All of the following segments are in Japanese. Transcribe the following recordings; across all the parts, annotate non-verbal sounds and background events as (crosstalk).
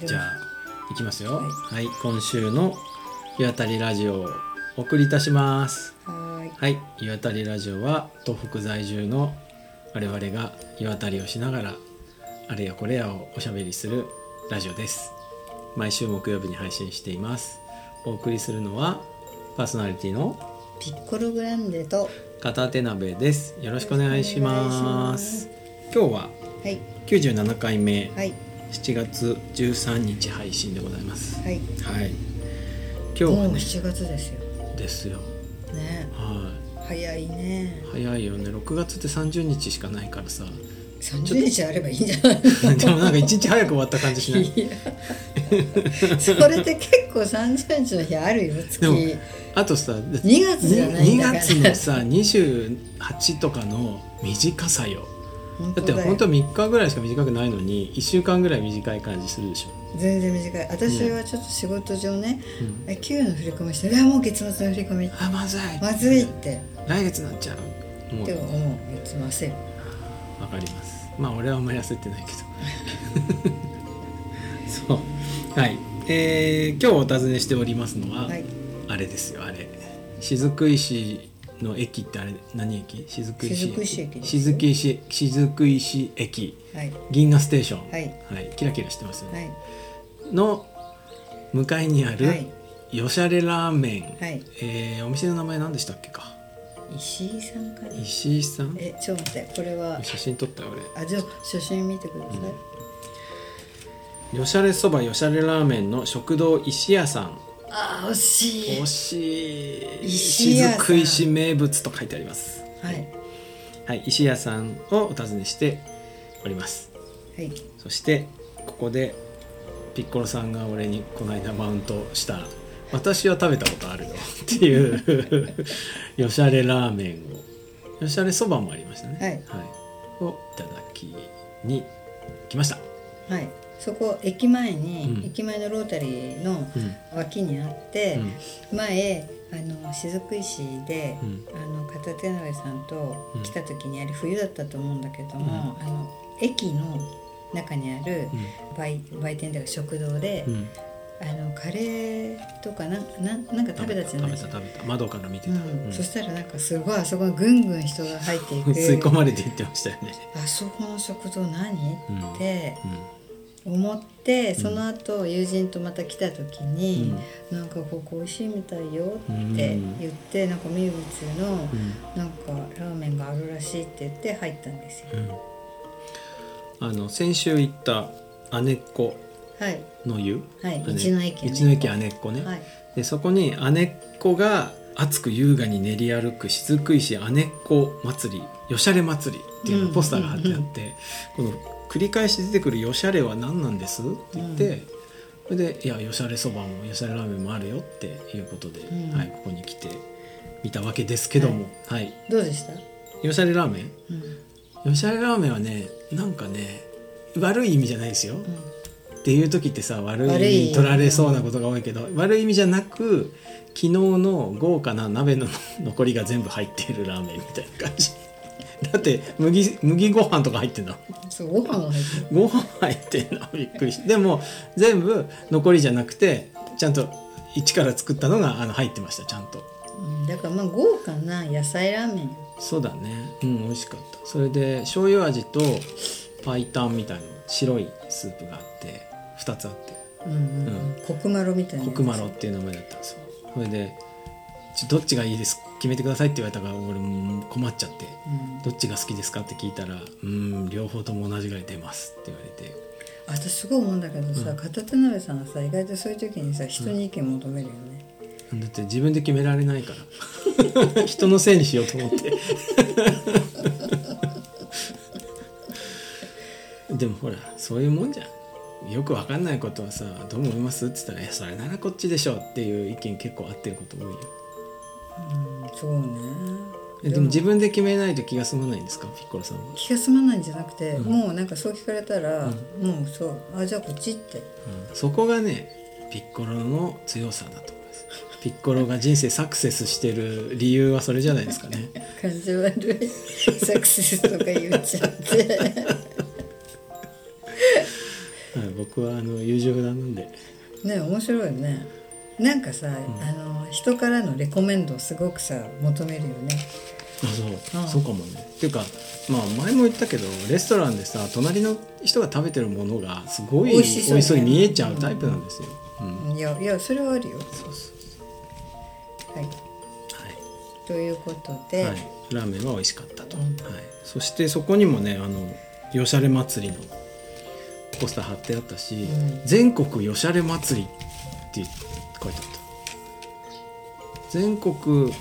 じゃあいきますよ。ははい、今週の湯あたりラジオをお送りいたします。はーい。はい湯あたりラジオは東北在住の我々が湯あたりをしながらあれやこれやをおしゃべりするラジオです。毎週木曜日に配信しています。お送りするのはパーソナリティのピッコログランデと片手鍋です。よろしくお願いします。今日ははい。97回目。はい7月13日配信でございます。はい。はい。今日はもうね7月ですよ。ですよ。ね。は早いね。い早いよね。6月って30日しかないからさ。30日あればいいんじゃない？(laughs) でもなんか1日早く終わった感じしない？それって結構30日の日あるよ月。でもあとさ2月じゃないん2だから。月のさ28とかの短さよだって本当だよ。本当3日ぐらいしか短くないのに1週間ぐらい短い感じするでしょ、全然短い。私はちょっと仕事上ねうん、え給与の振り込みして「いやもう月末の振り込み。あまずい。まずい」って。来月になっちゃうもう。でももう言ってませんわかります。まあ俺はあんまり焦ってないけど。(laughs) そう。はい。えー、今日お尋ねしておりますのは、はい。あれですよあれ。雫石の駅ってあれ何駅？雫石雫石雫石雫石駅。はい。銀河ステーション。はい。はい、キラキラしてますよね、はい。の向かいにある、はい。よしゃれラーメン、はい。えーお店の名前何でしたっけか？石井さんかな？石井さん？えちょっと待ってこれは。写真撮ったよ俺。あじゃあ写真見てください、よしゃれそばよしゃれラーメンの食堂石屋さん惜しい。惜しい。石屋さん。雫石名物と書いてあります。はい。はい。石屋さんをお尋ねしております。はい。そしてここでピッコロさんが俺にこの間マウントした私は食べたことあるよ。っていう (laughs) よしゃれラーメンをよしゃれそばもありましたね。はい。をいただきに来ました、はい。そこ駅前に、うん。駅前のロータリーのうん脇にあって、前あの雫石で、うん。あの片手鍋さんとうん。来た時にあれ冬だったと思うんだけども、あの駅の中にある売売店というか食堂で、うん。うんあのカレーとかなんなんなんか食べたじゃないですか食べた食べた。窓から見てた、うん。うん。そしたらなんかすごいあそこにぐんぐん人が入っていく。(laughs) 吸い込まれていってましたよね、あそこの食堂何、うん。ってうん思ってその後友人とまた来た時に「うん。なんかここ美味しいみたいよ」うん。って言って、なんか名物のうん。なんかラーメンがあるらしいって言って入ったんですよ。うん。あの先週行った姉っ子はい。の湯、はい姉。道の駅道の駅姉っ子ね、はい。でそこに姉っ子が熱く優雅に練り歩く雫石姉っ子祭りよしゃれ祭りっていうのポスターが貼ってあって、この繰り返し出てくるよしゃれは何なんです？って言って、それで「いやよしゃれそばもよしゃれラーメンもあるよ」っていうことで、うん。はい、ここに来て見たわけですけども、はい。どうでした、よしゃれラーメン？うん。よしゃれラーメンはねなんかね悪い意味じゃないですよ、っていう時ってさ悪い意味取られそうなことが多いけど、悪い意味じゃなく昨日の豪華な鍋の残りが全部入っているラーメンみたいな感じだって麦麦ご飯とか入ってんだ。うん、そうご飯が入ってるご飯入ってんの。びっくりしてでも全部残りじゃなくてちゃんと一から作ったのがあの入ってましたちゃんと。うん、だからまあ豪華な野菜ラーメンそうだね。うん美味しかった。それで醤油味とパイタンみたいな白いスープがあって2つあって。うんうんうん、コクマロみたいなコクマロっていう名前だったんですよ。それでどっちがいいです決めてくださいって言われたから俺も困っちゃってうん。どっちが好きですかって聞いたら「うん両方とも同じぐらい出ます」って言われて。私すごい思うんだけどさ、うん。片手鍋さんはさ意外とそういう時にさ人に意見求めるよね、だって自分で決められないから。(laughs) 人のせいにしようと思って。(laughs) でもほらそういうもんじゃん。よくわかんないことはさ「どう思います?」って言ったら「いやそれならこっちでしょ」っていう意見結構合ってること多いようん、そうね。えでも自分で決めないと気が済まないんですか？ピッコロさんは、気が済まないんじゃなくて、うん。もうなんかそう聞かれたら、もうそうあじゃあこっちって。うん。そこがねピッコロの強さだと思います。(laughs) ピッコロが人生サクセスしてる理由はそれじゃないですかね。(laughs) 感じ悪い。サクセスとか言っちゃって。う (laughs) ん僕はあの優柔不断なんで。ね面白いねなんかさ、ん。あの人からのレコメンドをすごくさ求めるよね。あそう、うん。そうかもね。っていうかまあ前も言ったけどレストランでさ隣の人が食べてるものがすごい美味しそうね。そうに見えちゃうタイプなんですよ、うん。いやいやそれはあるよ。そうそうはい。はということい、で、はい、ラーメンは美味しかったと、うん。はい、そしてそこにもねあのよしゃれ祭りのポスター貼ってあったし、うん。全国よしゃれ祭りって書いてあった。全国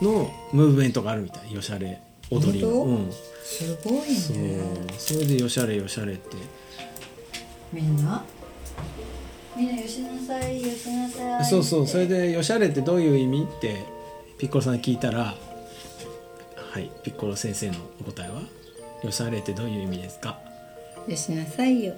のムーブメントがあるみたいよしゃれ踊りの、本当？うん、すごいそうねそれでよしゃれよしゃれって。みんな？みんなよしなさいよしなさい。そうそうそれでよしゃれってどういう意味ってピッコロさんに聞いたらはいピッコロ先生のお答えはよしゃれってどういう意味ですか？よしなさいよ。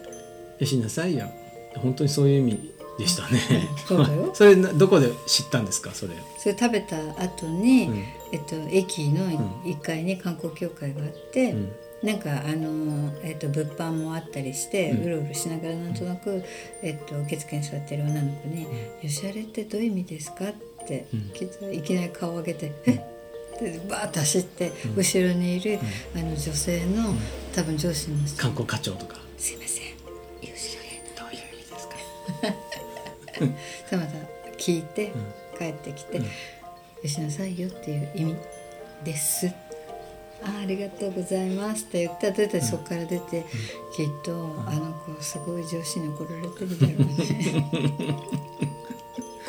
よしなさいよ。本当にそういう意味でしたね。そうだよ。(laughs) それなどこで知ったんですか？それ。それ食べた後に、うん。えっと、駅のん。1階に観光協会があって、うん。なんかあの、えっと、物販もあったりして、ううんろうろしながらなんとなく、えっと、受付に座ってる女の子に「よしゃれってどういう意味ですか?」ってうん。聞いたらいきなり顔を上げて「え？っ?」バーッと走って、後ろにいる、あの女性の、多分上司の人。観光課長とか「すいません。よ (laughs) たまた聞いて、ん。帰ってきて「うんよしなさいよ」っていう意味です。あありがとうございますって言ったら出てそこから出て、きっとあの子すごい上司に怒られてるだろうね。(laughs)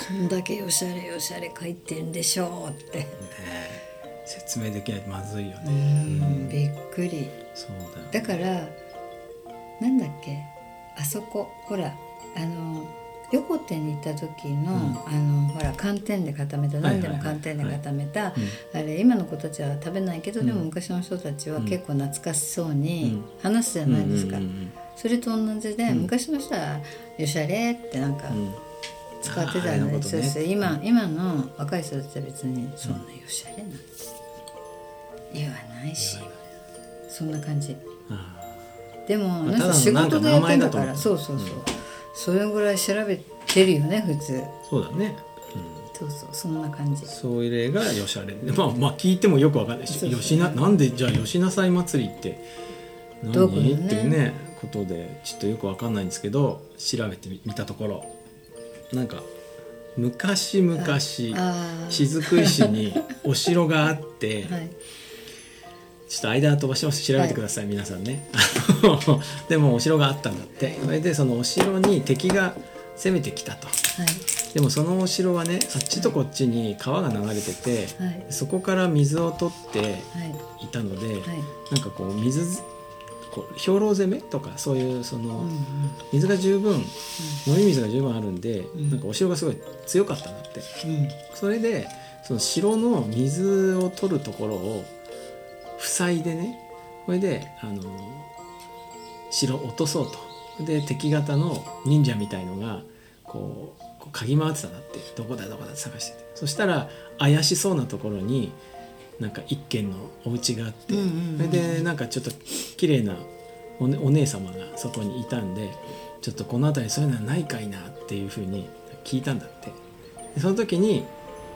こんだけよしゃれよしゃれ書いてんでしょうって。ねえ。説明できないとまずいようねん。びっくり。そうだよだからなんだっけ？あそこ。ほらあの横手に行った時の、あのほら寒天で固めた何でも寒天で固めた、あれ今の子たちは食べないけど、でも昔の人たちは結構懐かしそうに話すじゃないですか、うんうんそれと同じで、昔の人は「よしゃれ」ってなんかうん。うん使ってたあーあれのので、ね。そうそう。今今の若い人たちは別にそんなよしゃれなんて言わないし、そんな感じ。あでもあのまあただの人仕事でやってんだからそうそうそう、それぐらい調べてるよね普通。ーそうだね、うん、そうそうそんな感じ。それがよしゃれでまあまあ聞いてもよくわかんないしよしななんでじゃあよしなさい祭りって何？ね？っていうねことでちょっとよくわかんないんですけど調べてみたところなんか昔々雫石にお城があって、(laughs) はいちょっと間飛ばします。調べてください、皆さんね。(laughs) でもお城があったんだって。それでそのお城に敵が攻めてきたと。はい。でもそのお城はねあっちとこっちに川が流れてて、はい。そこから水を取ってはい。いたので、はい。なんかこう水こう兵糧攻めとかそういうその、水が十分飲み水が十分あるんで、ん。なんかお城がすごい強かったんだって。うん。それでその城の水を取るところを塞いでねそれであの城を落とそうと。で敵方の忍者みたいのがこうこう嗅ぎ回ってたなってどこだどこだって探してて。そしたら怪しそうなところになんか一軒のお家があって、それでなんかちょっと綺麗なお,、ね、お姉様がそこにいたんでちょっとこの辺りそういうのはないかいなっていうふうに聞いたんだって。でその時に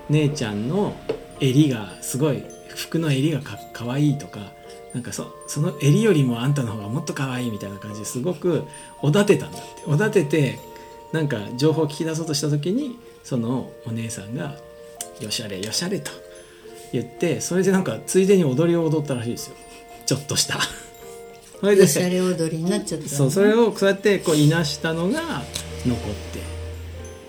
姉ちゃんの襟がすごい服の襟がかかわいいとかなんかそその襟よりもあんたの方がもっとかわいいみたいな感じですごくおだてたんだって。おだててなんか情報を聞き出そうとした時にそのお姉さんが「よしゃれよしゃれ」と言ってそれでなんかついでに踊りを踊ったらしいですよ。ちょっとした。(laughs) それでよしゃれ踊りになっちゃったのね。そうそれをそうやってこういなしたのが残って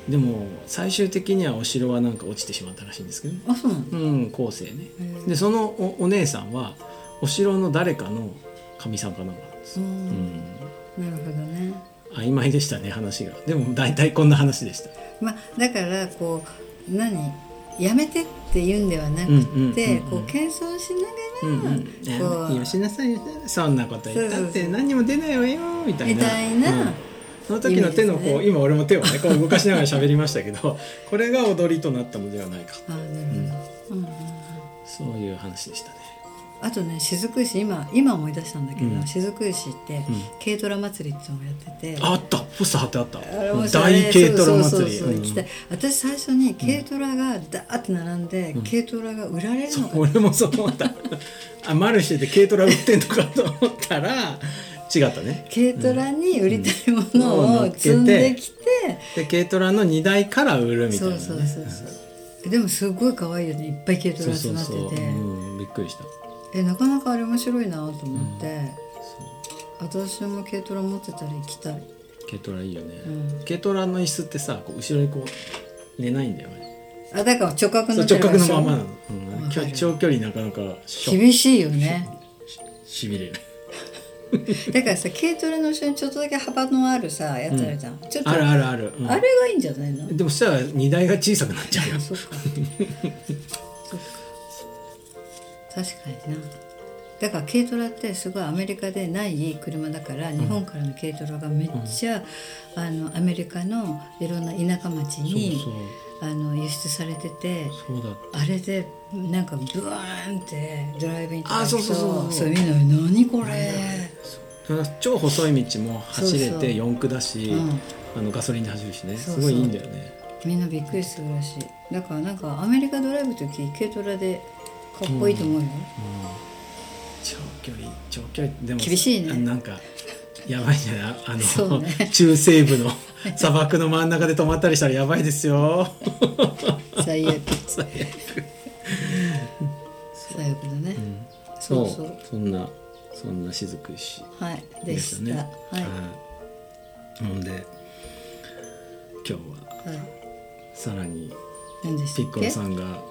でも最終的にはお城はなんか落ちてしまったらしいんですけどあそうなのうん後世ね。でそのおお姉さんはお城の誰かの神さんかなんかなんです。ううん。んなるほどね。曖昧でしたね話が。でも大体こんな話でした。まあだからこう何やめてって言うんではなくてこう謙遜しながうんらうん、こう。よしなさいよしなさいそんなこと言ったって何にも出ないわよみたいな。みたいな。うんその時の手のこう、ね。今俺も手をねこう動かしながら喋りましたけど (laughs) これが踊りとなったのではないか。あなるほど。うん。うんうんそういう話でしたね。あとね雫石今今思い出したんだけど、うん。雫石って、うん。軽トラ祭りっていうのをやってて。あった。ポスター貼ってあった。大軽トラ祭り。そう私最初に軽トラがダーって並んで、うん。軽トラが売られるのか俺もそう思った。(laughs) あマルシェで軽トラ売ってんのかと思ったら違ったね。軽トラに売りたいもうんのを積んできて、で軽トラの荷台から売るみたいな、ね、そうそうそうそう。でもすごい可愛いよね。いっぱい軽トラ集まってて。うん、びっくりした。えなかなかあれ面白いなと思って、そう。私も軽トラ持ってたら行きたい、軽トラいいよね、うん、軽トラの椅子ってさこう後ろにこう寝ないんだよね。あだから直角そう直の角のままなの、うん。長距離なかなか厳しいよね。しびれる (laughs) だからさ軽トラの後ろにちょっとだけ幅のあるさやつあるじゃん、ちょっとあるあるある、うん。あれがいいんじゃないの？でもそしたら荷台が小さくなっちゃうよ。あそっか。確かにな。だから軽トラってすごいアメリカでない車だから日本からの軽トラがめっちゃ、あのアメリカのいろんな田舎町にあの輸出されててあれでなんかブワーンってドライブインとかあそうそうそうそう。そうみんな「何これ!超細い道も走れそうそうて四駆だし、うん。あのガソリンで走るしね。そうそう。すごいいいんだよね」みんなびっくりするらしい。だからなんかアメリカドライブの時軽トラでかっこいいと思うよ、長距離。長距離。でも厳しいね。あなんかやばいんじゃない？あの、そうね。中西部の砂漠の真ん中で止まったりしたらやばいですよ。最悪。(laughs) 最悪。最悪だね、そそうう。そう。そんなそんな雫石はいでした。たね。はい、い。ほんで今日ははい、さらにピッコロさんがなんか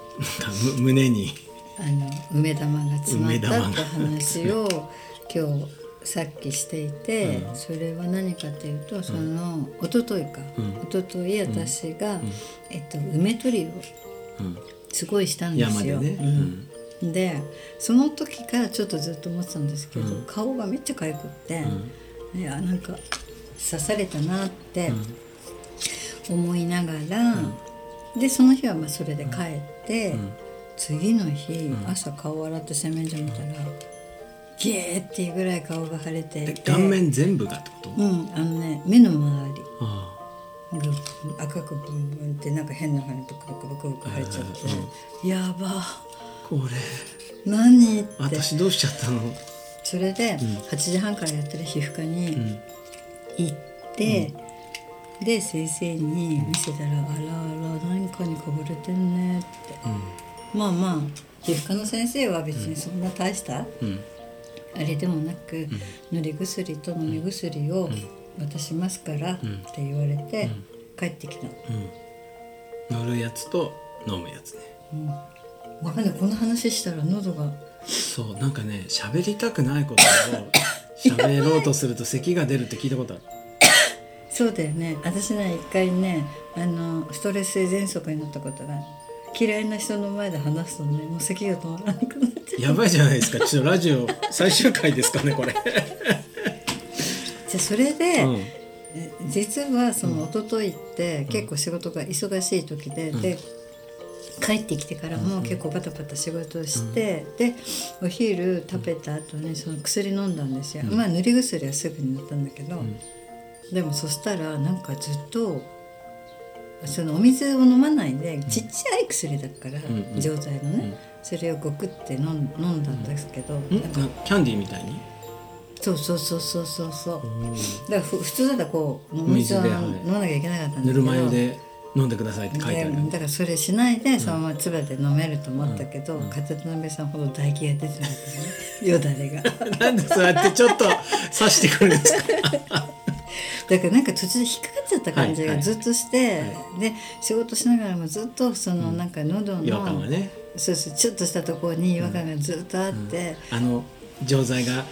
む胸にあの梅玉が詰まったって話を (laughs) 今日さっきしていて、うん。それは何かというとその、一昨日か、うん。一昨日私が、えっと、梅取りをうん。すごいしたんですよ。山でね、うんでその時からちょっとずっと思ってたんですけど、うん。顔がめっちゃ痒くって、うん。いやなんか刺されたなって思いながら、でその日はまあそれで帰って、うん。次の日、ん。朝顔洗って洗面所見たらゲーっていうぐらい顔が腫れて顔面全部がってこと、うんあのね目の周り。赤くブンブンってなんか変な風にブクブクブクブク腫れちゃって、やばあこれ何って。私どうしちゃったの？それで8時半からやってる皮膚科にうん。行って、で先生に見せたら「あらあら何かにかぶれてんね」って。まあまあ皮膚科の先生は別にそんな大した、うん。あれでもなく、塗り薬と飲み薬を渡しますからって言われて、帰ってきた、うん。乗るやつと飲むやつね。うん、わかんないこの話したら喉が。そうなんかね喋りたくないことを喋ろうとすると咳が出るって聞いたことある。そうだよね。私ね一回ねあのストレス性喘息になったことがある。嫌いな人の前で話すとねもう咳が止まらなくなっちゃう。やばいじゃないですか。ちょっとラジオ最終回ですかねこれ、じゃあそれで、うん。え実はその一昨日って結構仕事が忙しい時で、で帰ってきてからも結構バタバタ仕事をして、でお昼食べた後にその薬飲んだんですよ、まあ塗り薬はすぐに塗ったんだけど、でもそしたらなんかずっとそのお水を飲まないでちっちゃい薬だから、んうん。錠剤のね、それをごくって飲ん飲んだんですけど、ん。なんかなキャンディーみたいに？そうそうそうそうそう。そうだからふ普通だったらこうお水は飲まなきゃいけなかったんだけどぬるま湯で飲んでくださいって書いてある。でだからそれしないでそのまま唾で飲めると思ったけど、片手鍋さんほど唾液が出てるんですよねよだれが。(laughs) なんでそうやってちょっと刺してくるんですか？(laughs) だからなんか途中で引っかかっちゃった感じはいはい。がずっとして、で仕事しながらもずっとそのなんか喉の、違和感がね。そうそうちょっとしたところに違和感がずっとあって、あの錠剤が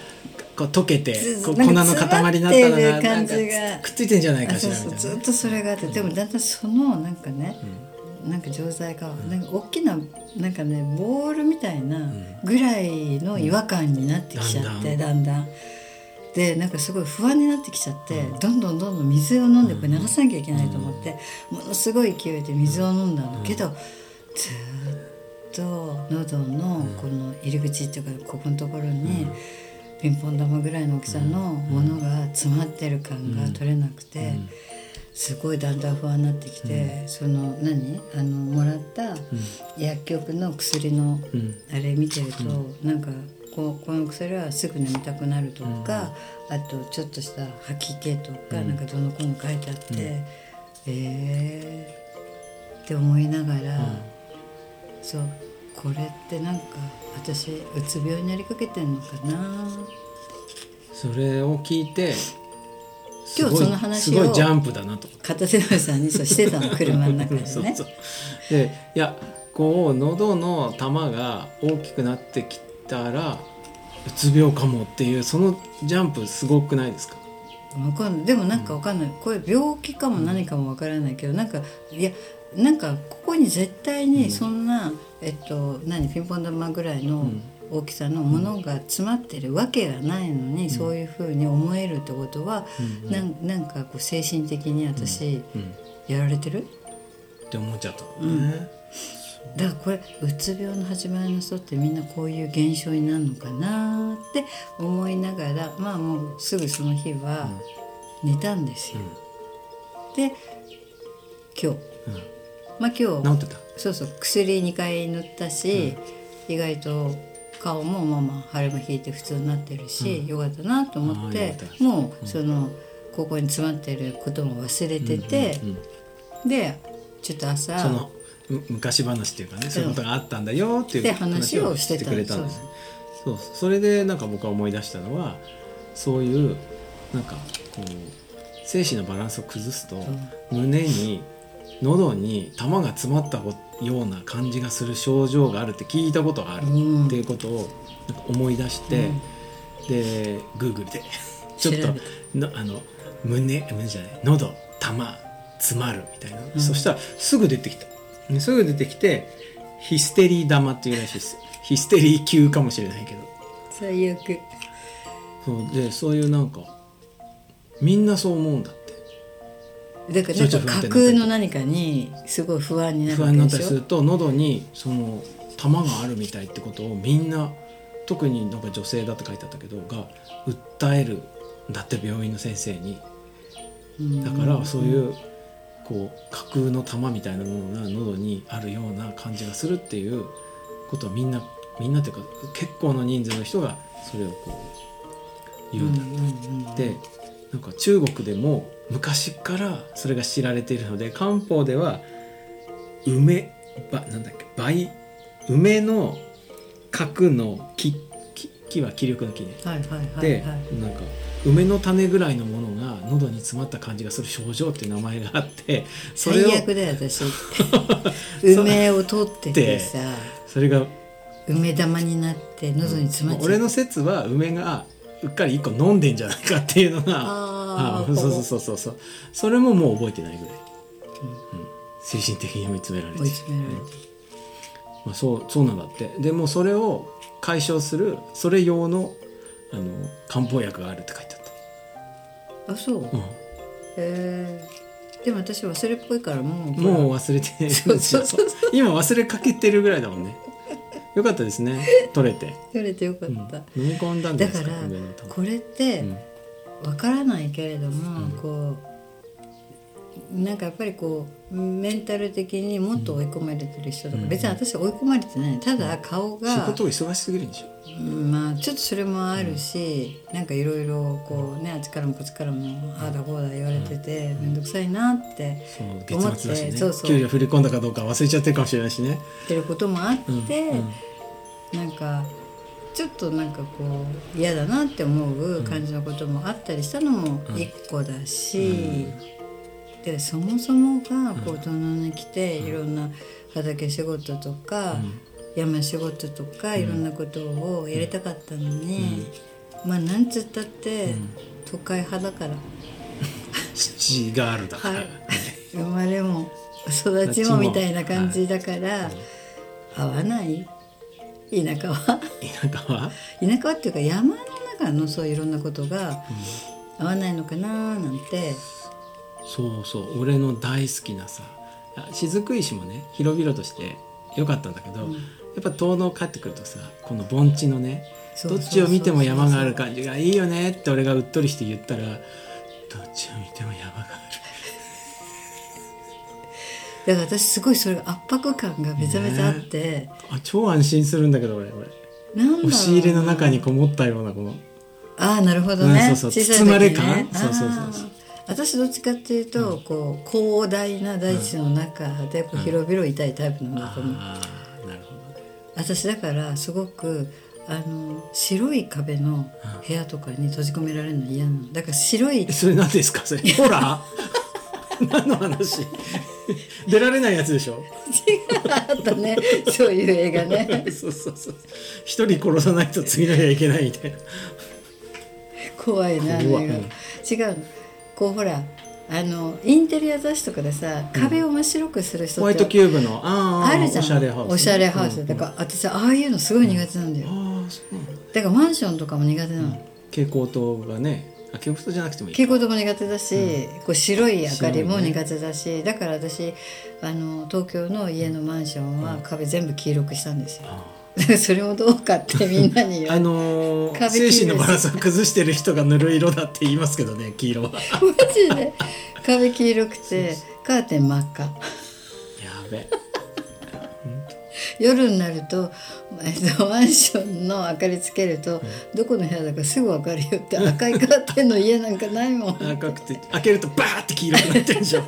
こう溶けて粉の塊になったら詰まってる感なくっついてんじゃないあかしらみたいな。ずっとそれがあってでもだんだんそのなんかね、なんか錠剤がなんか大きななんかねボールみたいなぐらいの違和感になってきちゃって、だんだん。でなんかすごい不安になってきちゃって、どんどんどんどん水を飲んでこれ流さなきゃいけないと思って、ものすごい勢いで水を飲んだん。だけど、ずーっと喉のこの入り口っていうかここのところに、ピンポン玉ぐらいの大きさのものが詰まってる感が取れなくて、すごいだんだん不安になってきて、その何？あのもらった薬局の薬のあれ見てると、なんかここの薬はすぐ眠たくなるとか、あとちょっとした吐き気とか、なんかどのこうの書いてあって、ええー、って思いながら、そうこれってなんか私うつ病になりかけてんのかな。それを聞いて今日その話をすごいジャンプだなと。片手のさんにそうしてたの車の中でね。(laughs) そうそう。でいやこう喉の玉が大きくなってきたらうつ病かもっていうそのジャンプすごくないですか？わかんない。でもなんかわかんない、これ病気かも何かもわからないけどなんかいやなんかここに絶対にそんな、うん、えっと何ピンポン玉ぐらいの大きさのものが詰まってるわけがないのに、うん、そういうふうに思えるってことは、うん、なんなんかこう精神的に私、やられてる？って思っちゃった。ね、だからこれうつ病の始まりの人ってみんなこういう現象になるのかなって思いながらまあもうすぐその日は寝たんですよ。で今日、まあ今日。治ってた？そうそう。薬2回塗ったし、意外と顔もまあまあ腫れも引いて普通になってるし、うん、よかったなと思ってもうそのここに詰まってることも忘れてて、うんうんうん、でちょっと朝昔話っていうかねそういうことがあったんだよっていう話をしてくれたんです。そう。それでなんか僕は思い出したのはそういうなんかこう精神のバランスを崩すと、胸に喉に玉が詰まったような感じがする症状があるって聞いたことがあるっていうことをなんか思い出して、うん、でグーグルで。(laughs) ちょっとのあの胸胸じゃない。喉玉詰まるみたいな、うん、そしたらすぐ出てきたすぐ出てきてヒステリー玉っていうらしいです。ヒステリー級かもしれないけど。最悪そうでそういうなんかみんなそう思うんだだからなんか架空の何かにすごい不安になる不安になったりすると喉にその玉があるみたいってことをみんな特になんか女性だって書いてあったけどが訴えるだって病院の先生に。だからそういうこう架空の玉みたいなものが喉にあるような感じがするっていうことをみんなみんなっていうか結構な人数の人がそれをこう言うんだって。でなんか中国でも昔からそれが知られているので漢方では梅ばなんだっけ梅梅の核の木木は気力の木ね、はいはいはいはい、でなんか梅の種ぐらいのものが喉に詰まった感じがする症状っていう名前があって (laughs) それを最悪だよ私。(laughs) 梅を取っててさ。それが梅玉になって喉に詰まっちゃう、俺の説は梅がうっかり一個飲んでんじゃないかっていうのがああそうそうそうそうそう。それももう覚えてないぐらい、うん、精神的に追い詰められて。追い詰められて、まあ、そうそうなんだって。でもそれを解消するそれ用のあの漢方薬があるって書いてあそう、うん、へえでも私忘れっぽいからもうもう忘れて今忘れかけてるぐらいだもんね。よかったですね。取れて。取れてよかった、うん、飲み込んだんですか？だからこれってわからないけれども、うん、こうなんかやっぱりこうメンタル的にもっと追い込まれてる人とか、うん、別に私追い込まれてない。ただ顔が、仕事を忙しすぎるんでしょ。まあちょっとそれもあるし、うん、なんかいろいろこうねあっちからもこっちからもああだこうだ言われてて面倒、くさいなって思って、ね、そうそう。給料振り込んだかどうか忘れちゃってるかもしれないしね。ってることもあって、うん、なんかちょっとなんかこう嫌だなって思う感じのこともあったりしたのも一個だし、でそもそもがこう大人に来ていろんな畑仕事とか。山仕事とかいろんなことをやりたかったのに、うん、まあなんつったって都会派だから。シガールだから、はい、生まれも育ちもみたいな感じだから、合わない？田舎は？田舎は？田舎はっていうか山の中のそういろんなことが合わないのかななんて、そうそう俺の大好きなさ雫石もね広々としてよかったんだけど、うん、ぱ遠野帰ってくるとさこの盆地のねどっちを見ても山がある感じがいいよねって俺がうっとりして言ったらどっちを見ても山があ (laughs) だから私すごいそれが圧迫感がめちゃめちゃあって、るあ超安心するんだけど俺俺。なん押し入れの中にこもったようなこの。ああなるほどね、うんそうそう。包まれ感。そうそうそうそう私どっちかっていうと、こう広大な大地の中でこう広々いたいタイプなんだと思う、なるほどね。私だからすごくあの白い壁の部屋とかに閉じ込められるの嫌なの。だから白いえそれ何ですか？それ。ホラー？(laughs) 何の話？出られないやつでしょ？あったね。そういう映画ね。そうそうそう。一人殺さないと次の日はいけないみたいな。怖いなあの映画。違うのこうほらあのインテリア雑誌とかでさ壁を真っ白くする人ってホワイトキューブのあるじゃん。おしゃれハウスおしゃれハウス、うんだから私ああいうのすごい苦手なんだよ、だだからマンションとかも苦手なの、蛍光灯がねあ蛍光灯じゃなくてもいい。蛍光灯も苦手だし、こう白い明かりも苦手だし、だから私あの東京の家のマンションは壁全部黄色くしたんですよ、(laughs) それもどうかってみんなに (laughs) あのー、精神のバランスを崩してる人が塗る色だって言いますけどね黄色は。やマジで。壁黄色くてカーテン真っ赤。べ。夜になると、えっと、マンションの明かりつけると、どこの部屋だかすぐ分かるよって赤いカーテンの家なんかないもん。赤くて開けるとバーって黄色くなってるでしょ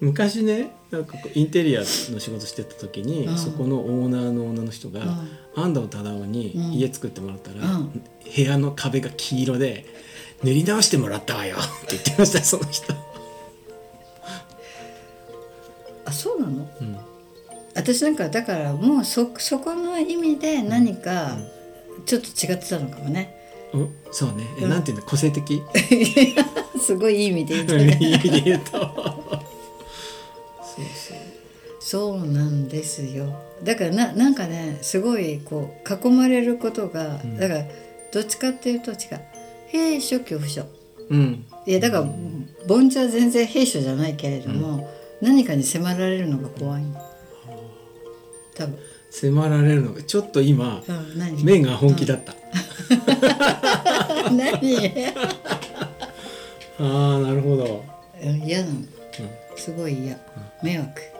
昔ねなんかこうインテリアの仕事してた時に、うん。そこのオーナーの女の人が、うん。安藤忠雄にうん。家作ってもらったら、うん。部屋の壁が黄色で「塗り直してもらったわよ」(laughs) って言ってましたよその人、あそうなの？うん、私なんかだからもうそそこの意味で何かちょっと違ってたのかもね、おそうね。え、うん。なんていうの？個性的？(laughs) すごいいい意味で言うといいね意味で言うとそうなんですよ。だからななんかねすごいこう囲まれることが、ん。だからどっちかっていうと違う。兵所恐怖症。うん。いやだから盆地は全然兵所じゃないけれども、何かに迫られるのが怖いの。多分、迫られるのがちょっと今目が本気だった、(laughs) 何？ああなるほど。うん嫌なの。すごい嫌。迷惑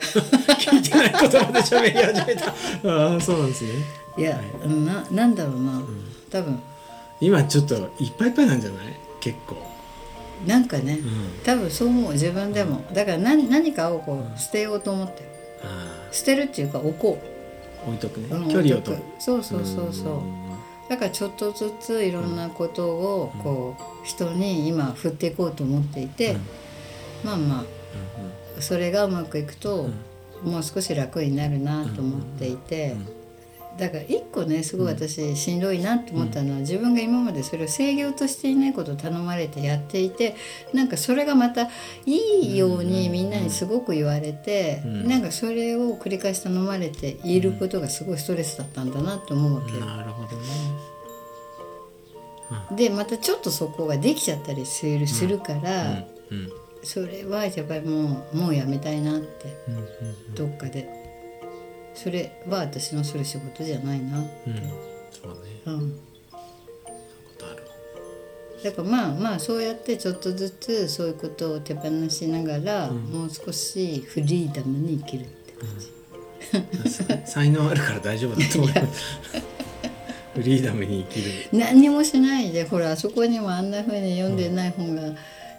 聞いてない言葉で喋り始めた。ああそうなんですね。いや、うんななんだろうな、多分。今ちょっといっぱいいっぱいなんじゃない？結構。なんかね、うん。多分そう思う自分でも。だから何何かをこう捨てようと思って捨てるっていうか置こあ置いとくね、う、うん距離をと取る。く。そうそうそうそう。だからちょっとずついろんなことをこう人に今振っていこうと思っていて、まあまあそれがうまくいくと、もう少し楽になるなと思っていて、だから一個ねすごい私しんどいなと思ったのは、自分が今までそれを制御としていないことを頼まれてやっていてなんかそれがまたいいようにみんなにすごく言われて、うん。なんかそれを繰り返し頼まれていることがすごいストレスだったんだなと思うわけよ。なるほどね。でまたちょっとそこができちゃったりする,、するから、それはやっぱりもうもうやめたいなって。うんうんどっかで。それは私のする仕事じゃないなって、うん。そうね。うん、だからまあまあそうやってちょっとずつそういうことを手放しながら、うん。もう少しフリーダムに生きるって感じ、才能あるから大丈夫だと思います。フリーダムに生きる。何にもしないでほらあそこにもあんな風に読んでない本が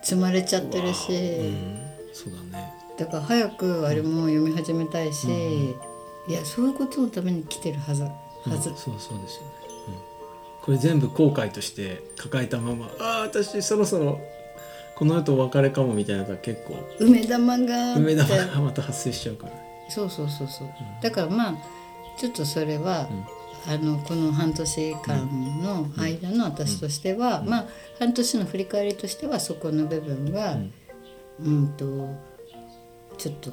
積まれちゃってるし、うんそうだね。だから早くあれも読み始めたいし、いやそういうことのために来てるはずはず、うんそうそうですよね、うん、これ全部後悔として抱えたままああ私そろそろこの世とお別れかもみたいなのが結構梅玉が梅玉がまた発生しちゃうから。そうそうそうそう、だからまあちょっとそれは、あのこの半年間の間の私としては、まあ半年の振り返りとしてはそこの部分は、うん、とちょっと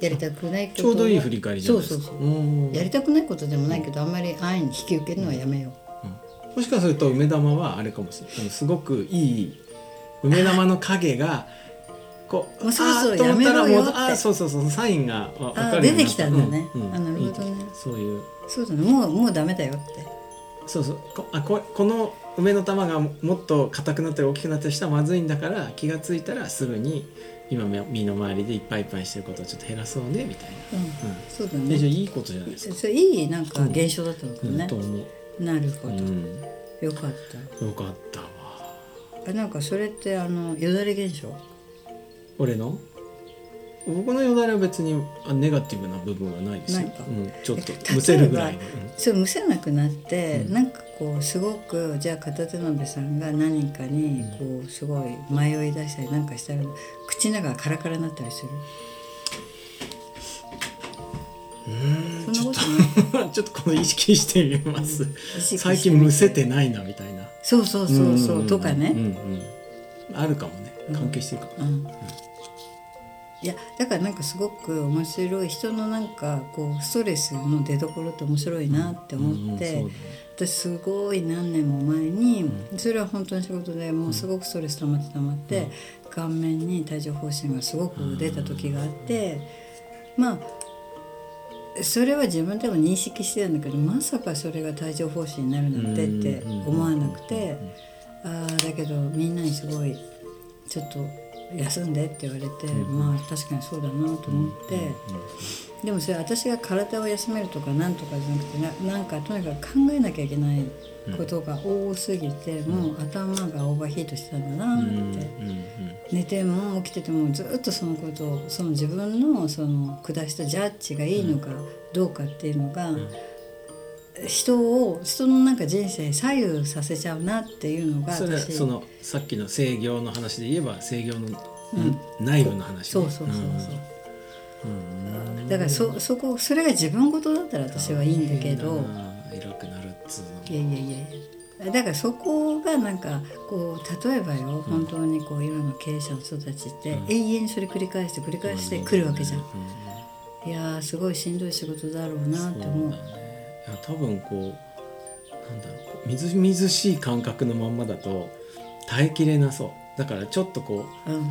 やりたくないことちょうどいい振り返りじゃないですか。そうそうそう。うん。やりたくないことでもないけどあんまり安易に引き受けるのはやめよう。もしかすると梅玉はあれかもしれない。すごくいい梅玉の影がこうもうそろそろやめろよって。あーそうそうそうサインがわ分かある出てきたんだね、うんうんあなるほどね。そういう。そうだね。もうもうダメだよって。そうそう。こあここの梅の玉がももっと硬くなったり大きくなったりしたらまずいんだから気が付いたらすぐに今め身の回りでいっぱいいっぱいにしてることをちょっと減らそうねみたいうん、な、そうだうん、でじゃいいことじゃないですか、それいいなんか現象だったのかね。うん。なるほど、うん、よかった。よかったわ。あなんかそれってあのよだれ現象？俺の？僕のよだれは別にあネガティブな部分はないですよ。うん、ちょっとえむせるぐらいの、そうむせなくなって、うん。なんかこうすごくじゃあ片手のべさんが何かにこうすごい迷い出したりなんかしたら口の中がカラカラになったりする。うん、そんなちょことない。っ (laughs) とちょっとこの意識してみます、意識してみて。最近むせてないなみたいな。そうそうそうそう、ん。とかね、うんうん、あるかもね関係してるかも、うん。いやだからなんかすごく面白い人のなんかこうストレスの出所って面白いなって思って、うん私すごい何年も前に、それは本当に仕事でもうすごくストレス溜まって溜まって、顔面に帯状疱疹がすごく出た時があって、まあそれは自分でも認識してたんだけどまさかそれが帯状疱疹になるなんてって思わなくて、ああだけどみんなにすごいちょっと休んでって言われて、まあ確かにそうだなと思って、でもそれ私が体を休めるとかなんとかじゃなくてななんかとにかく考えなきゃいけないことが多すぎて、もう頭がオーバーヒートしてたんだなって。うんうんうん寝ても起きててもずっとそのことをその自分のその下したジャッジがいいのかどうかっていうのが、人を人のなんか人生左右させちゃうなっていうのがそれは私そのさっきの制御の話で言えば制御の、内部の話、ね、そうそうそうそう、うん。うんだからそそこそれが自分事だったら私はいいんだけど、偉くなるっつうのいやいやいやだからそこがなんかこう例えばよ、本当にこう今の経営者の人たちって、永遠にそれ繰り返して繰り返してくるわけじゃん、いやーすごいしんどい仕事だろうなって思うや多分こうなんだろうみずみずしい感覚のまんまだと耐えきれなそう。だからちょっとこううん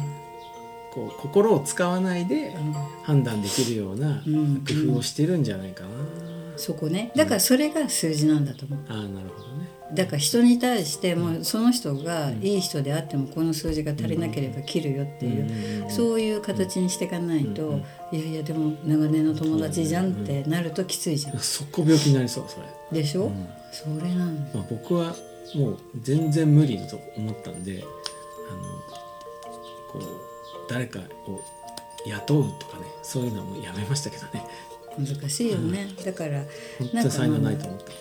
こう心を使わないでうん。判断できるようなうん工夫をしてるんじゃないかな、そこね。だからそれが数字なんだと思う。ああなるほどねだから人に対してもうその人がいい人であってもこの数字が足りなければ切るよっていう、そういう形にしていかないと、いやいやでも長年の友達じゃんってなるときついじゃん、そこ病気になりそうそれ、でしょ、ん。それなのよまあ、僕はもう全然無理だと思ったんであのこう誰かを雇うとかねそういうのはもうやめましたけどね。難しいよね、だから本当に才能ないと思った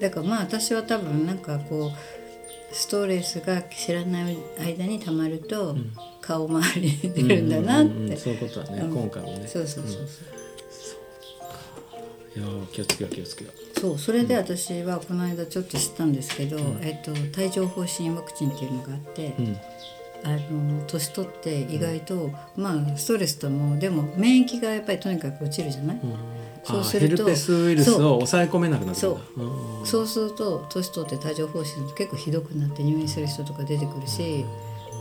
だからまあ私は多分なんかこうストレスが知らない間にたまると顔周りに出るんだなって、うんうんうん。そういうことはね、うん。今回もね。そうそうそうそう、いやー気をつけよう気をつけよう。そうそれで私はこの間ちょっと知ったんですけど、えっと、帯状疱疹ワクチンっていうのがあって、うん。あの年取って意外と、まあストレスともでも免疫がやっぱりとにかく落ちるじゃない、そうするとヘルペスウイルスそう。を抑え込めなくなるんだ。う。ん。そうすると年取って帯状疱疹って結構ひどくなって入院する人とか出てくるし、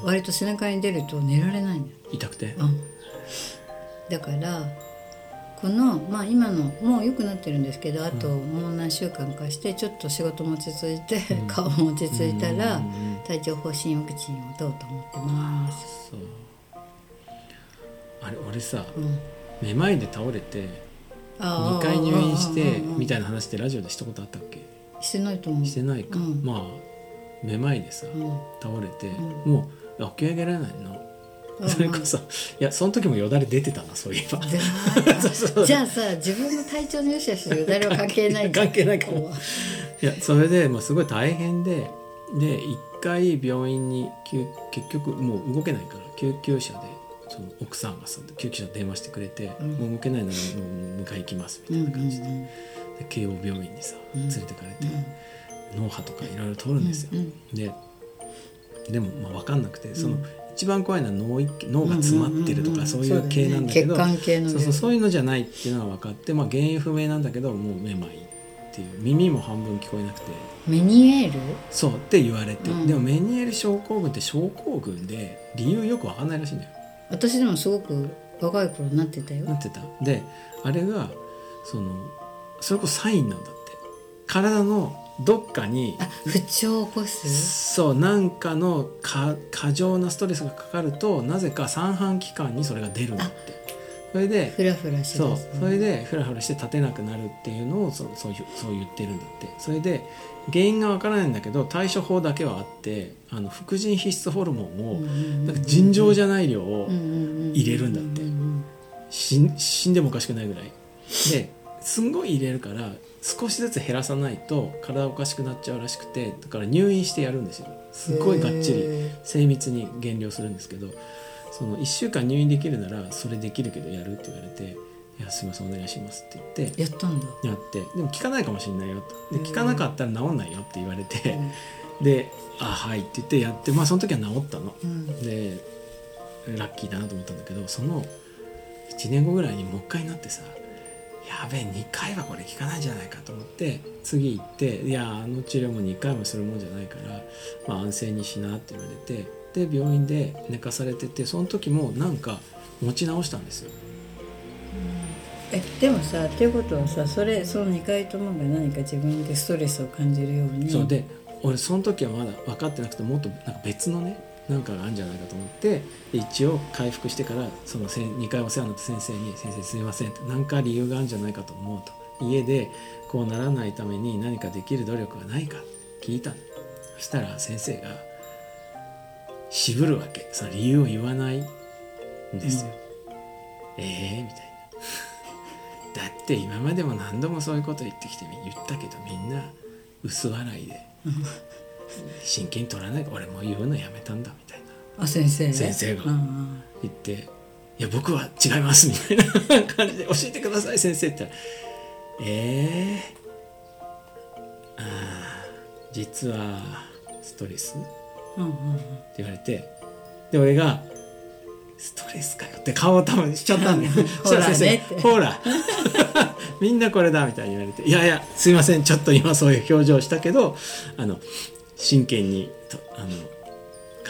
割と背中に出ると寝られない。痛くて？うん。だからこのまあ今のもう良くなってるんですけどあともう何週間かしてちょっと仕事も落ち着いて、(laughs) 顔も落ち着いたら、うん。うんうん帯状疱疹ワクチンを打とうと思ってます。そう。あれ俺さうん。めまいで倒れてあ2回入院してみたたいな話ってラジオでしたことあったっけ？してないと思う。してないか、うん。まあめまいでさうん。倒れて、うもう起き上げられないの、うんそれこそいやその時もよだれ出てたなそういえば。(laughs) (laughs) じゃあさ自分の体調の良し悪しとよだれは関係ない関係ないかも。こいやそれで、まあ、すごい大変でで一回病院に救結局もう動けないから救急車でその奥さんがさ救急車電話してくれて、うん。もう動けないならもう迎え行きますうみたいな感じで,、うんうんうん。で慶応病院にさうん。連れてかれて、脳波とかいろいろ取るんですよ。うんうんででもまあ分かんなくてその、うん一番怖いのは脳一脳が詰まってるとうんうんうんかそういう系なんだけど、そうだね血管系のそうそうそういうのじゃないっていうのは分かって、まあ、原因不明なんだけどもうめまいっていう耳も半分聞こえなくて。メニエールそうって言われて、うん。でもメニエール症候群って症候群で理由よく分かんないらしいんだよ私でもすごく若い頃なってたよ。なってた。であれがそのそれこそサインなんだって。体のどっかにあ不調を起こす？そうなんかのか過剰なストレスがかかるとなぜか三半規管にそれが出るんだってそれでフラフラしそうそれでフラフラして立てなくなるっていうのをそうそうそう言ってるんだって。それで原因がわからないんだけど対処法だけはあってあの副腎皮質ホルモンをなんか尋常じゃない量を入れるんだって。死んでもおかしくないぐらい。ですんごい入れるから少しずつ減らさないと体おかしくなっちゃうらしくてだから入院してやるんですよ。すごいがっちりへ精密に減量するんですけどその1週間入院できるならそれできるけどやるって言われて「いやすいませんお願いします」って言ってやったんだ。やってでも効かないかもしれないよとで効かなかったら治んないよって言われてで「あはい」って言ってやってまあその時は治ったの。うん。でラッキーだなと思ったんだけどその1年後ぐらいにもう一回なってさやべえ2回はこれ効かないんじゃないかと思って次行っていやあの治療も2回もするもんじゃないから、まあ、安静にしなって言われてで病院で寝かされててその時もなんか持ち直したんですよ。えでもさっていうことはさそれその2回ともが何か自分でストレスを感じるように。そうで俺その時はまだ分かってなくてもっとなんか別のねなんかがあるんじゃないかと思ってで一応回復してからその2回お世話になった先生に「先生すいません」って何か理由があるんじゃないかと思うと。家でこうならないために何かできる努力はないかって聞いたの。そしたら先生が渋るわけ。その理由を言わないんですよ、ええみたいな。(laughs) だって今までも何度もそういうこと言ってきて言ったけどみんな薄笑いで真剣に取らない。俺もう言うのやめたんだみたいな。あ先生先生がうんうん。言って「いや僕は違います」みたいな感じで「教えてください先生」って。言ったら「ええああ実はストレス?」ってうんうん。うん言われてで俺が「ストレスかよ」って顔を多分しちゃったんだよ。(laughs) ほらねって。生ほら。(laughs) みんなこれだ」みたいに言われて「いやいやすいません。ちょっと今そういう表情したけどあの真剣にとあの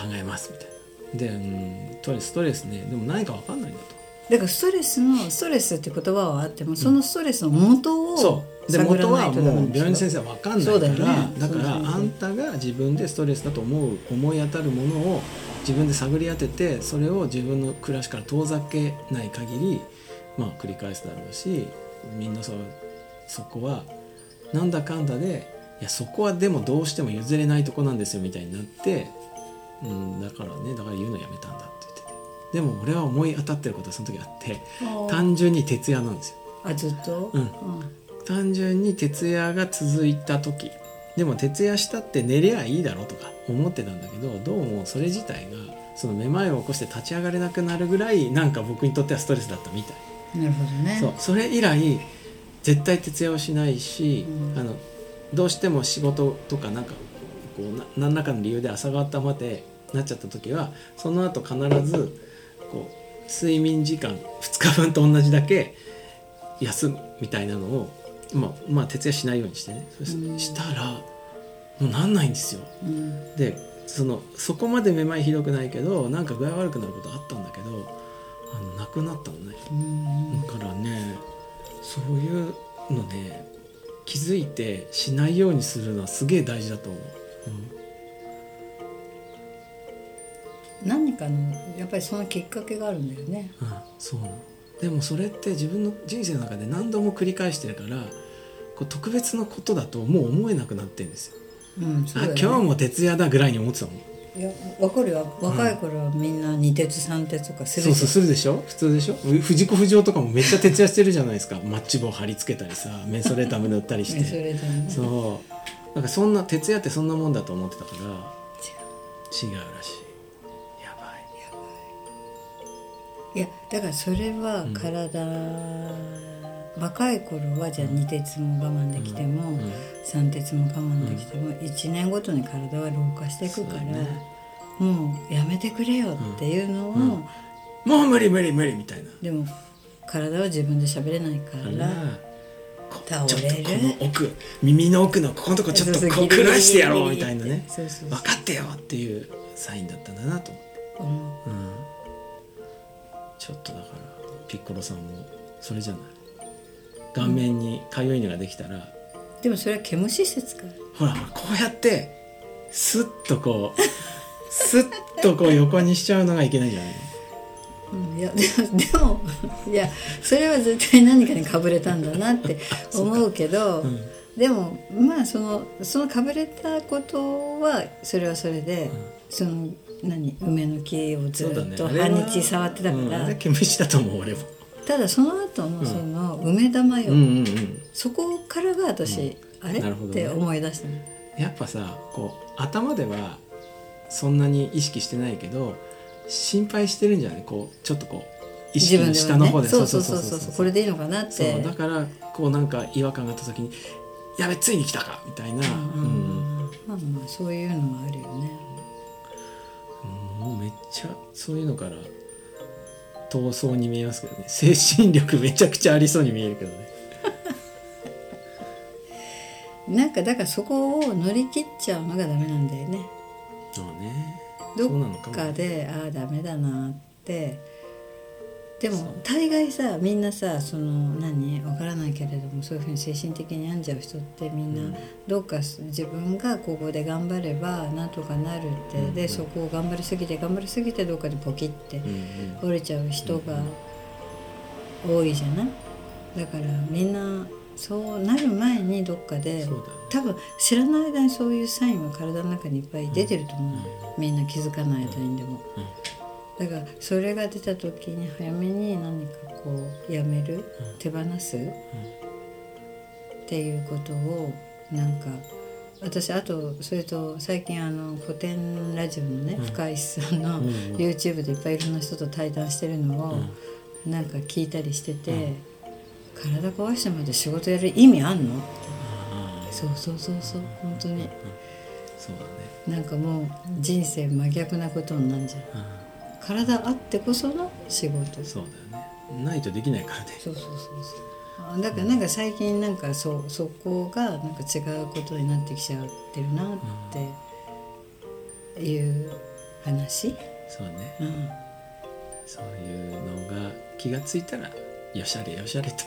考えます」みたいな。で、うん、とストレスね。でも何か分かんないんだと。だからストレスのストレスって言葉はあってもそのストレスの元をそうで元はもう病院の先生は分かんないからだよね。だからあんたが自分でストレスだと思う思い当たるものを自分で探り当ててそれを自分の暮らしから遠ざけない限りまあ繰り返すだろうしみんなそうそこはなんだかんだでいやそこはでもどうしても譲れないとこなんですよみたいになって、うん、だからねだから言うのやめたんだって言ってて。でも俺は思い当たってることはその時あって単純に徹夜なんですよ。あずっと？うん単純に徹夜が続いた時。でも徹夜したって寝りゃいいだろうとか思ってたんだけどどうもそれ自体がそのめまいを起こして立ち上がれなくなるぐらいなんか僕にとってはストレスだったみたい、なるほどね。そう。それ以来絶対徹夜をしないし、うん。あのどうしても仕事とかなんかこうな何らかの理由で朝方までなっちゃった時はその後必ずこう睡眠時間2日分と同じだけ休むみたいなのを、まあ、まあ徹夜しないようにしてねうんしたらもうなんないんですよ。うんでそのそこまでめまいひどくないけどなんか具合悪くなることあったんだけどあのなくなったのね。うんだからねそういうのね気づいてしないようにするのはすげえ大事だと思う。何かのやっぱりそのきっかけがあるんだよねうん、うん、そうなのでもそれって自分の人生の中で何度も繰り返してるからこう特別なことだともう思えなくなってるんですよ。うんそうだよね。あ今日も徹夜だぐらいに思ってたもん。いやわかるよ。若い頃はみんな二鉄三鉄とかするそうそうするでしょ？普通でしょ？う藤子不二雄とかもめっちゃ徹夜してるじゃないですか。マッチ棒貼り付けたりさメンソレーター塗ったりしねそて (laughs) れだね。そう。なんかそんな徹夜ってそんなもんだと思ってたから。違う。らしい。やばい。いやだからそれは体、若い頃はじゃあ二鉄も我慢できても、うん。三鉄も我慢できても、一年ごとに体は老化していくから、もうやめてくれよっていうのを、うん。もう無理無理無理みたいな。でも体は自分で喋れないから、こ倒ちょっとれるこの奥耳の奥のここのとこちょっとこうギリギリ暮らしてやろうみたいなね。分かってよっていうサインだったんだなと。思って、うん、ちょっとだからピッコロさんもそれじゃない？顔面にかゆいのができたら、でもそれは毛虫説か。ほらこうやってスッとこう (laughs) スッとこう横にしちゃうのがいけないんじゃないうん、いやでもでも (laughs) いやそれは絶対何かにかぶれたんだなって思うけど、うん。でもまあそのそのかぶれたことはそれはそれで、その何梅の木をずそうだっとね。あれは半日触ってたから、うんあれ毛虫だと思う俺もただその後のその梅玉よ、そこからが私、あれ、ね。って思い出したの。やっぱさこう頭ではそんなに意識してないけど心配してるんじゃない？こうちょっとこう意識の下の方で。そうそうそうそう。そうこれでいいのかなっそてうだからこうなんか違和感があった時に「やべついに来たか」みたいな、まあまあそういうのもあるよね。うんもうめっちゃそういうのから闘争に見えますけどね。精神力めちゃくちゃありそうに見えるけどね。(laughs) なんかだからそこを乗り切っちゃうのがダメなんだよね。そうね。どそうなのかもっかでああダメだなってでも大概さみんなさその何？わからないけれどもそういうふうに精神的に病んじゃう人ってみんな、うん。どうか自分がここで頑張ればなんとかなるって、うん。でそこを頑張りすぎて頑張りすぎてどっかでポキってうんうん。折れちゃう人が多いじゃない？だからみんなそうなる前にどっかでね多分知らない間にそういうサインは体の中にいっぱい出てると思う、みんな気づかない間にでも、だからそれが出た時に早めに何かこうやめる、手放す、っていうことをなんか私あとそれと最近あの古典ラジオのね、深井さんのうんうん。YouTube でいっぱいいろんな人と対談してるのをなんか聞いたりしてて、体壊してまで仕事やる意味あんの？そうそうそうそう本当に。そうだね。なんかもう人生真逆なことになんじゃん。あ体あってこその仕事。あそうだよね。ないとできないからね。そうそうそうそう。あだからなんか最近なんかそうそこがなんか違うことになってきちゃってるなっていう話、そうね。うん、そういうのが気がついたらよしゃれよしゃれと。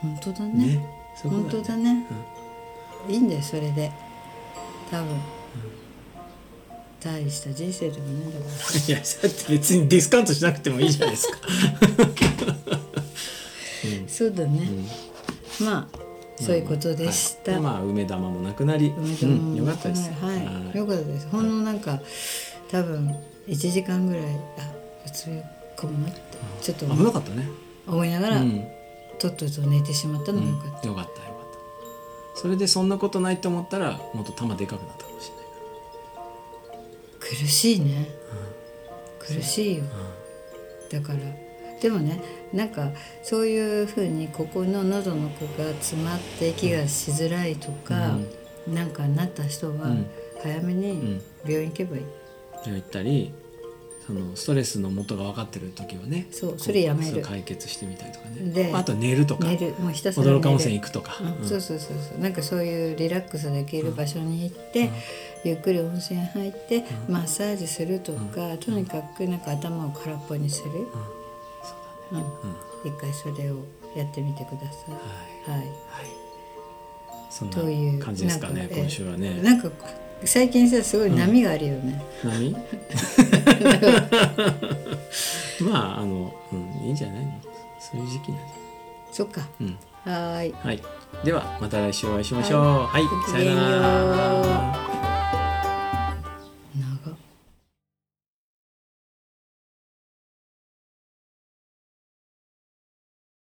本当だね。ね。そういう本当だね、いいんだよそれで。多分、大した人生でもねだから。(laughs) いやだって別にディスカウントしなくてもいいじゃないですか。(laughs) そうだね、うん。まあそういうことでした、はい。まあ梅玉もなくなり。梅玉もうんよかったです。はい、よかったです。ほんのなんか多分1時間ぐらいあうつ病かもなってちょっと危なかったね。思いながら、うん。とっとと寝てしまったのがよかった、よかったよかった。それでそんなことないと思ったらもっと玉でかくなったかもしれない苦しいね、苦しいよ、だからでもねなんかそういうふうにここの喉の子が詰まって息がしづらいとか、なんかなった人はうん。早めにん。病院行けばいい、じゃあ言ったりそのストレスの元が分かってる時はねそうこそれやめる。解決してみたりとかね。であと寝るとか寝る。もうひたすら寝る。驚か温泉行くとか、うん。うん。そうそうそうそう。なんかそういうリラックスできる場所に行って、ゆっくり温泉入って、マッサージするとか、とにかくなんか頭を空っぽにする、うん。一回それをやってみてください。はい、はい。そんというな感じですかね今週はね。なんか最近さすごい波があるよね。何 (laughs) まああの、うん、いいんじゃないの？そういう時期なんじそっか。ゃない、はーい。うん、はい。ではまた来週お会いしましょう。はい、ごきげんようさよなら